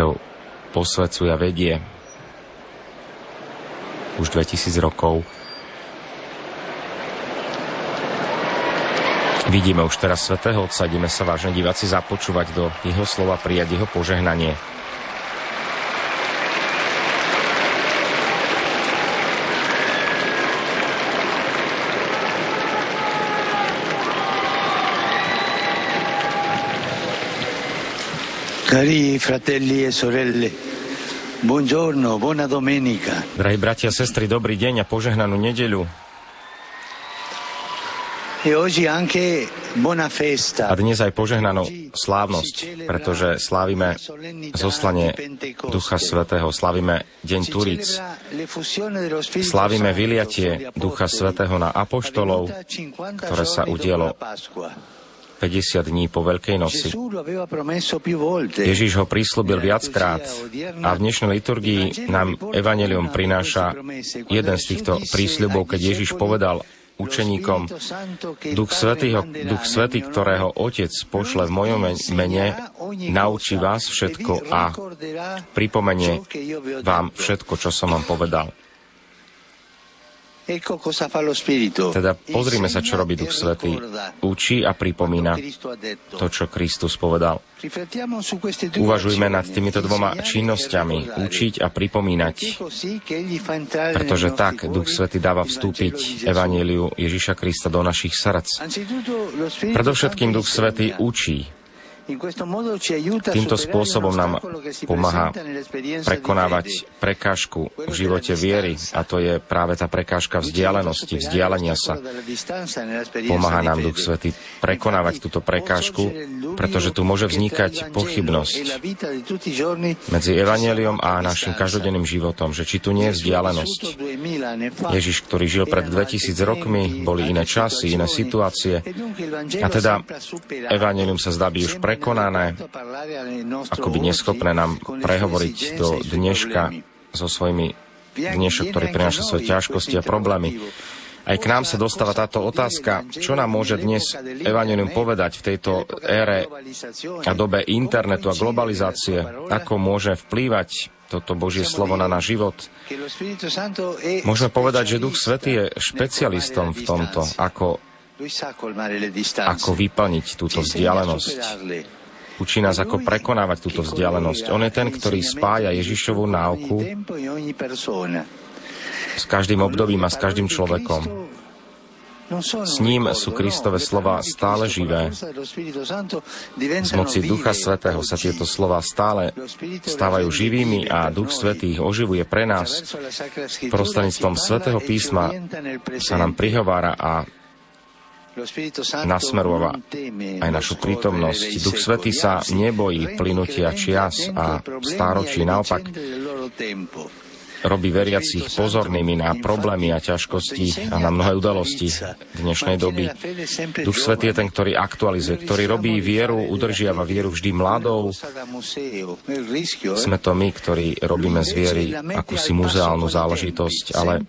církev posvedcuje a vedie už 2000 rokov. Vidíme už teraz Svetého Otca, ideme sa vážne diváci započúvať do jeho slova, prijať jeho požehnanie. Cari fratelli e sorelle, buongiorno, buona domenica. Drahí bratia a sestry, dobrý deň a požehnanú nedeľu. E oggi anche buona festa. A dnes aj požehnanú slávnosť, pretože slávime zoslanie Ducha Svetého, slávime Deň Turíc, slávime vyliatie Ducha Svetého na apoštolov, ktoré sa udielo 50 dní po Veľkej noci. Ježiš ho prislúbil viackrát a v dnešnej liturgii nám Evangelium prináša jeden z týchto prísľubov, keď Ježiš povedal učeníkom, Duch Svetý, Duch Svetý, ktorého Otec pošle v mojom mene, naučí vás všetko a pripomenie vám všetko, čo som vám povedal. Teda pozrime sa, čo robí Duch Svetý. Učí a pripomína to, čo Kristus povedal. Uvažujme nad týmito dvoma činnosťami, učiť a pripomínať, pretože tak Duch Svetý dáva vstúpiť Evangeliu Ježiša Krista do našich srdc. Predovšetkým Duch Svetý učí, Týmto spôsobom nám pomáha prekonávať prekážku v živote viery a to je práve tá prekážka vzdialenosti, vzdialenia sa. Pomáha nám Duch Svety prekonávať túto prekážku, pretože tu môže vznikať pochybnosť medzi Evangeliom a našim každodenným životom, že či tu nie je vzdialenosť. Ježiš, ktorý žil pred 2000 rokmi, boli iné časy, iné situácie. A teda Evangelium sa zdá byť už prekonané prekonané, akoby neschopné nám prehovoriť do dneška so svojimi dnešok, ktorý prináša svoje ťažkosti a problémy. Aj k nám sa dostáva táto otázka, čo nám môže dnes Evangelium povedať v tejto ére a dobe internetu a globalizácie, ako môže vplývať toto Božie slovo na náš život. Môžeme povedať, že Duch Svetý je špecialistom v tomto, ako ako vyplniť túto vzdialenosť. Učí nás, ako prekonávať túto vzdialenosť. On je ten, ktorý spája Ježišovú náuku s každým obdobím a s každým človekom. S ním sú Kristove slova stále živé. Z moci Ducha Svetého sa tieto slova stále stávajú živými a Duch Svetý ich oživuje pre nás. Prostredníctvom Svetého písma sa nám prihovára a nasmerúva aj našu prítomnosť. Duch Svetý sa nebojí plynutia čias a stáročí, naopak robí veriacich pozornými na problémy a ťažkosti a na mnohé udalosti dnešnej doby. Duch Svetý je ten, ktorý aktualizuje, ktorý robí vieru, udržiava vieru vždy mladou. Sme to my, ktorí robíme z viery akúsi muzeálnu záležitosť, ale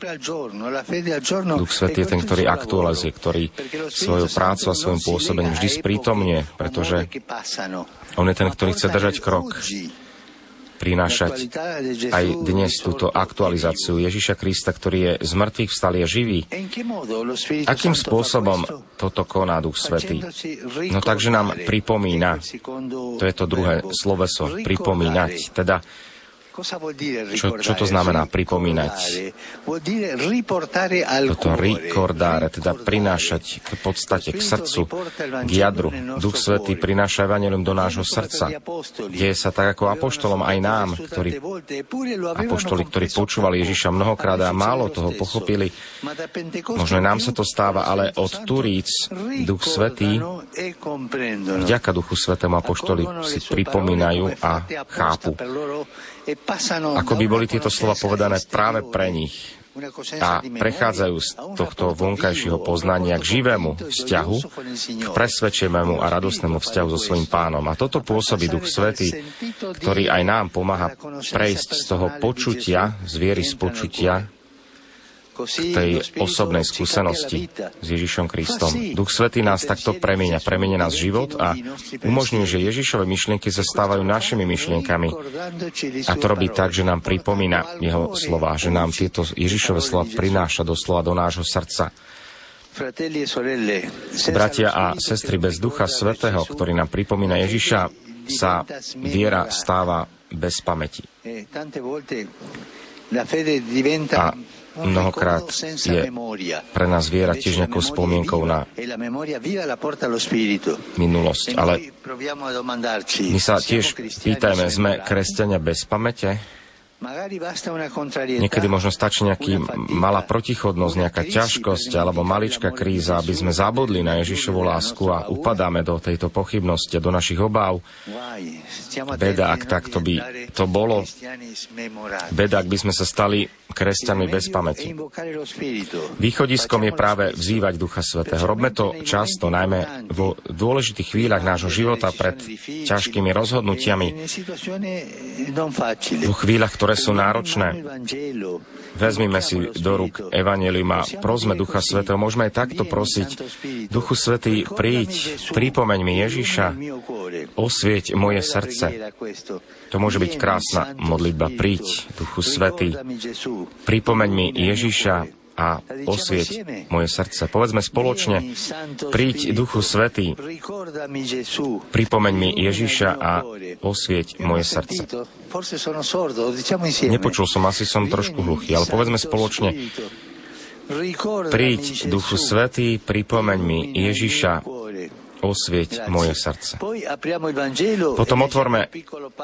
Duch Svetý je ten, ktorý aktualizuje, ktorý svojou prácu a svojim pôsobením vždy sprítomne, pretože on je ten, ktorý chce držať krok prinášať aj dnes túto aktualizáciu Ježiša Krista, ktorý je z mŕtvych vstal, je živý. Akým spôsobom toto koná Duch Svetý? No takže nám pripomína, to je to druhé sloveso, pripomínať, teda čo, čo to znamená pripomínať? Toto ricordare, teda prinášať k podstate, k srdcu, k jadru. Duch Svetý prináša Evangelium do nášho srdca. Deje sa tak ako apoštolom aj nám, ktorí, apoštoli, ktorí počúvali Ježiša mnohokrát a málo toho pochopili. Možno nám sa to stáva, ale od Turíc Duch Svetý, vďaka Duchu Svetému apoštoli si pripomínajú a chápu. Ako by boli tieto slova povedané práve pre nich a prechádzajú z tohto vonkajšieho poznania k živému vzťahu, k presvedčenému a radosnému vzťahu so svojím pánom. A toto pôsobí Duch Svetý, ktorý aj nám pomáha prejsť z toho počutia, z viery z počutia, tej osobnej skúsenosti s Ježišom Kristom. Duch Svetý nás takto premieňa, premieňa nás život a umožňuje, že Ježišove myšlienky sa stávajú našimi myšlienkami. A to robí tak, že nám pripomína jeho slova, že nám tieto Ježišove slova prináša doslova do nášho srdca. Bratia a sestry, bez Ducha Svetého, ktorý nám pripomína Ježiša, sa viera stáva bez pamäti. A mnohokrát je pre nás viera tiež nejakou spomienkou na minulosť. Ale my sa tiež pýtajme, sme kresťania bez pamäte? Niekedy možno stačí nejaký malá protichodnosť, nejaká ťažkosť alebo maličká kríza, aby sme zabudli na Ježišovu lásku a upadáme do tejto pochybnosti do našich obáv. Beda, ak takto by to bolo. Beda, ak by sme sa stali kresťanmi bez pamäti. Východiskom je práve vzývať Ducha Svetého. Robme to často, najmä vo dôležitých chvíľach nášho života pred ťažkými rozhodnutiami, vo chvíľach, ktoré sú náročné. Vezmime si do rúk Evangelium a prosme Ducha Svetého. Môžeme aj takto prosiť. Duchu Svetý, príď, pripomeň mi Ježiša, osvieť moje srdce. To môže byť krásna modlitba. Príď, Duchu Svetý, pripomeň mi Ježiša, a osvieť moje srdce. Povedzme spoločne, príď Duchu Svetý, pripomeň mi Ježiša a osvieť moje srdce. Nepočul som, asi som trošku hluchý, ale povedzme spoločne, príď Duchu Svetý, pripomeň mi Ježiša osvieť moje srdce. Potom otvorme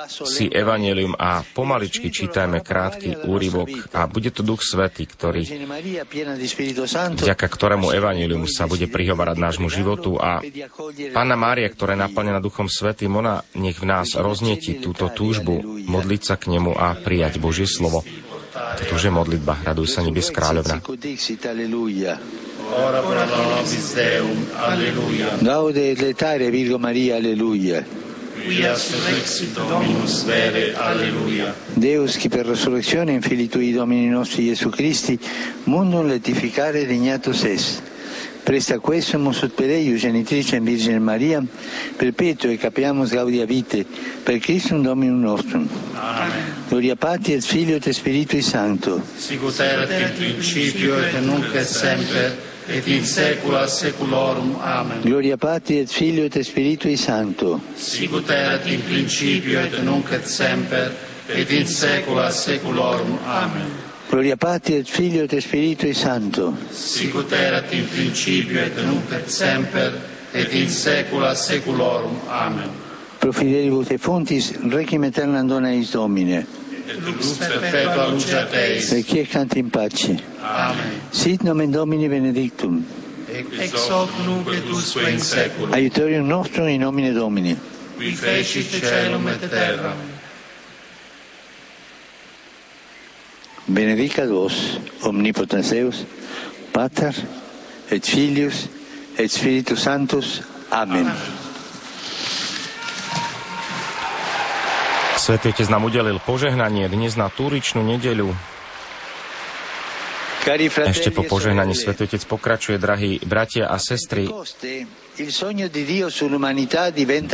si Evangelium a pomaličky čítajme krátky úryvok a bude to Duch Svetý, ktorý, vďaka ktorému Evangelium sa bude prihovárať nášmu životu a Pána Mária, ktorá je naplnená Duchom Svetým, ona nech v nás roznieti túto túžbu modliť sa k nemu a prijať Božie slovo. Toto je modlitba. Raduj sa nebes kráľovna ora pro nobis Deum. Alleluia. Gaude et letare Virgo Maria. Alleluia. Quia surrexit Dominus vere. Alleluia. Deus, qui per resurrezione infili tui Domini nostri Gesù Christi, mundum letificare dignatus est. Presta quesum sut per eius genitrice Virgine Maria, perpetuo e capiamus gaudia vite, per Christum Dominum nostrum. Amen. Gloria Patri et Filio et Spiritui Sancto. Sicut erat in principio et nunc et semper et in saecula saeculorum. Amen. Gloria Patri et Filio et Spiritui Sancto. Sicut erat in principio et nunc et semper et in saecula saeculorum. Amen. Gloria Patri et Filio et Spiritui Sancto. Sicut erat in principio et nunc et semper et in saecula saeculorum. Amen. Pro fidelibus et fontis, requiem aeternam dona eis Domine et lux perpetua luce Teis. Et canti in pace. Amen. Sit nomen Domini benedictum. Ex hoc nunc et usque in seculum. Aiutorium nostrum in nomine Domini. Qui fecit celum et terra. Benedicat vos, omnipotens Deus, Pater, et Filius, et Spiritus Sanctus. Amen. Amen. Svetý Otec nám udelil požehnanie dnes na Túričnú nedeľu ešte po požehnaní Svetý Otec pokračuje, drahí bratia a sestry.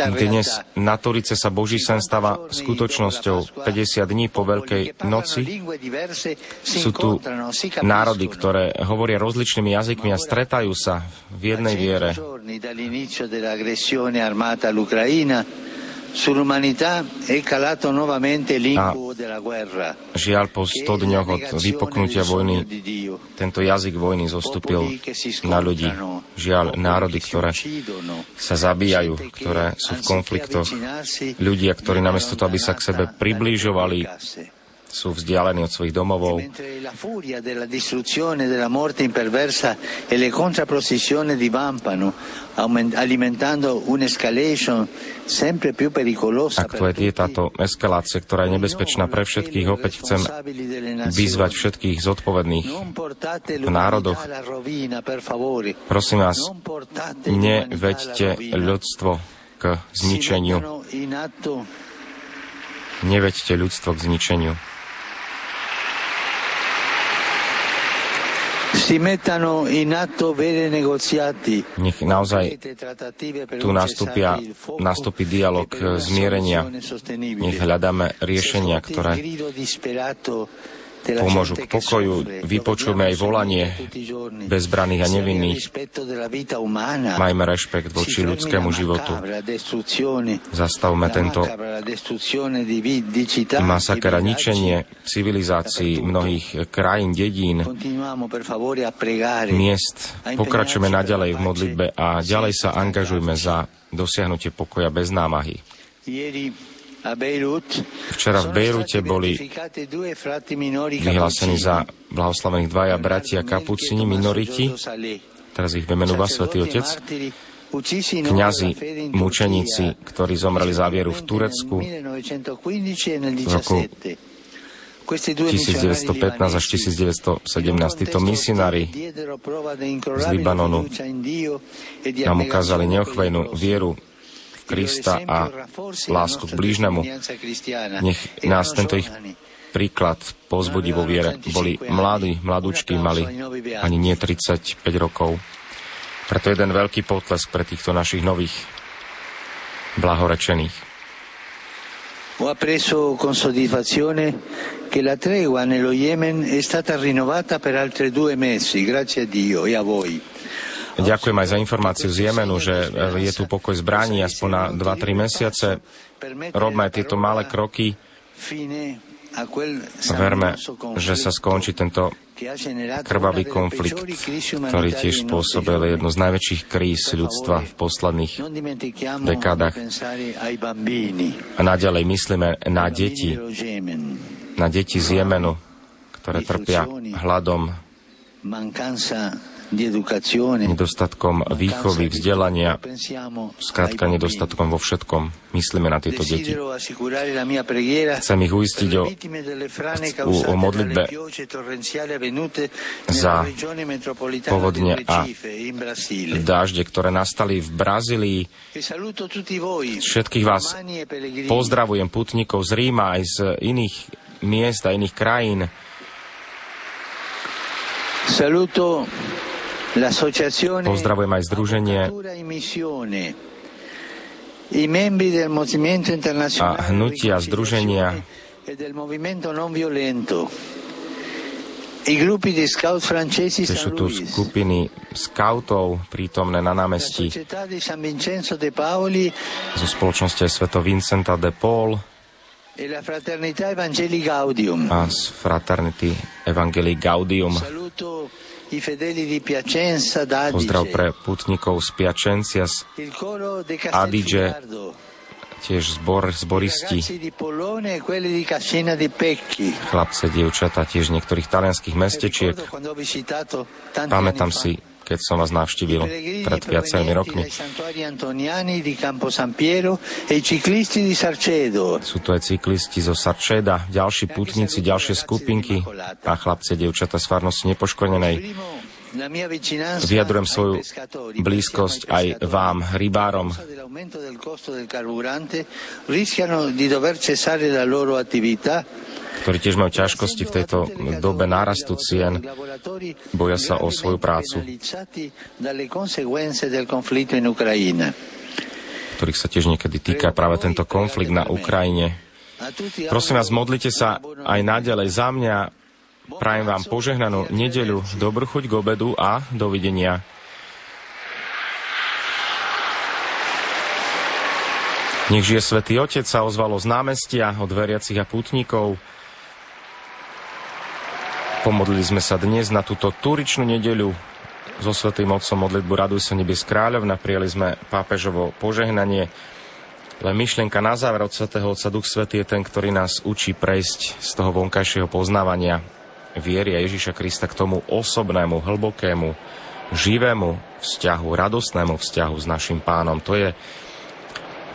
Dnes na Turice sa Boží sen stáva skutočnosťou 50 dní po Veľkej noci. Sú tu národy, ktoré hovoria rozličnými jazykmi a stretajú sa v jednej viere. A žiaľ po 100 dňoch od vypoknutia vojny tento jazyk vojny zostúpil na ľudí. Žiaľ národy, ktoré sa zabíjajú, ktoré sú v konfliktoch. Ľudia, ktorí namiesto toho, aby sa k sebe približovali, sú vzdialení od svojich domovov. E più pericolosa. Ak to je táto eskalácia, ktorá je nebezpečná pre všetkých, opäť chcem vyzvať všetkých zodpovedných v národoch. Prosím vás, neveďte ľudstvo k zničeniu. Neveďte ľudstvo k zničeniu. Nech naozaj tu nastúpia, nastúpi dialog zmierenia. Nech hľadáme riešenia, ktoré pomôžu k pokoju. Vypočujme aj volanie bezbraných a nevinných. Majme rešpekt voči ľudskému životu. Zastavme tento masaker a ničenie civilizácií mnohých krajín, dedín, miest. Pokračujeme naďalej v modlitbe a ďalej sa angažujme za dosiahnutie pokoja bez námahy. Včera v Bejrute boli vyhlásení za blahoslavených dvaja bratia kapucini minoriti, teraz ich vymenúva Svetý Otec, kňazi, mučeníci, ktorí zomreli za vieru v Turecku. V roku 1915 až 1917. Títo misionári z Libanonu nám ukázali neochvejnú vieru Krista a lásku k blížnemu. Nech nás tento ich príklad pozbudí vo viere. Boli mladí, mladúčky, mali ani nie 35 rokov. Preto jeden veľký potlesk pre týchto našich nových blahorečených. Ho appreso con soddisfazione che la tregua nello Yemen è stata rinnovata per altri due mesi, grazie a Dio e a voi. Ďakujem aj za informáciu z Jemenu, že je tu pokoj zbraní aspoň na 2-3 mesiace. Robme tieto malé kroky. Verme, že sa skončí tento krvavý konflikt, ktorý tiež spôsobil jednu z najväčších kríz ľudstva v posledných dekádach. A naďalej myslíme na deti, na deti z Jemenu, ktoré trpia hladom, nedostatkom výchovy, vzdelania, skrátka nedostatkom vo všetkom. Myslíme na tieto deti. Chcem ich uistiť o, o, modlitbe za povodne a dážde, ktoré nastali v Brazílii. Všetkých vás pozdravujem putníkov z Ríma aj z iných miest a iných krajín. Saluto Pozdravujem aj združenie a hnutia združenia to sú tu skupiny skautov prítomné na námestí zo spoločnosti Sveto Vincenta de Paul a z Fraternity Evangelii Gaudium. Pozdrav pre putníkov z Piačencia, z Adige, tiež zbor, zboristi, chlapce, dievčata, tiež niektorých talianských mestečiek. Pamätám si keď som vás navštívil pred viacerými rokmi. Sú to aj cyklisti zo Sarčeda, ďalší putníci, ďalšie skupinky a chlapce, dievčata z farnosti nepoškodenej. Vyjadrujem svoju blízkosť aj vám, rybárom, ktorí tiež majú ťažkosti v tejto dobe nárastu cien, boja sa o svoju prácu, ktorých sa tiež niekedy týka práve tento konflikt na Ukrajine. Prosím vás, modlite sa aj naďalej za mňa. Prajem vám požehnanú nedeľu, dobrú chuť k obedu a dovidenia. Nech žije Svetý Otec sa ozvalo z námestia od veriacich a pútnikov. Pomodlili sme sa dnes na túto turičnú nedeľu so Svetým Otcom modlitbu Raduj sa nebes kráľovna. Prijali sme pápežovo požehnanie. Len myšlienka na záver od Svetého Otca Duch Svetý je ten, ktorý nás učí prejsť z toho vonkajšieho poznávania viery a Ježíša Krista k tomu osobnému, hlbokému, živému vzťahu, radostnému vzťahu s našim pánom. To je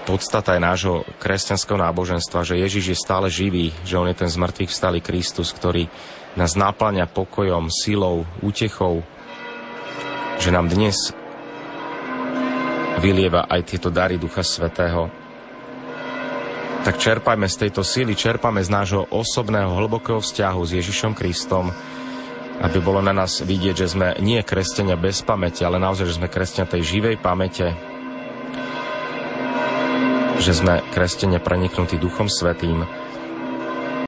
podstata aj nášho kresťanského náboženstva, že Ježiš je stále živý, že on je ten zmrtvých vstalý Kristus, ktorý nás náplňa pokojom, silou, útechou, že nám dnes vylieva aj tieto dary Ducha Svetého. Tak čerpajme z tejto síly, čerpajme z nášho osobného hlbokého vzťahu s Ježišom Kristom aby bolo na nás vidieť, že sme nie kresťania bez pamäte, ale naozaj, že sme kresťania tej živej pamäte, že sme kresťania preniknutí Duchom Svetým,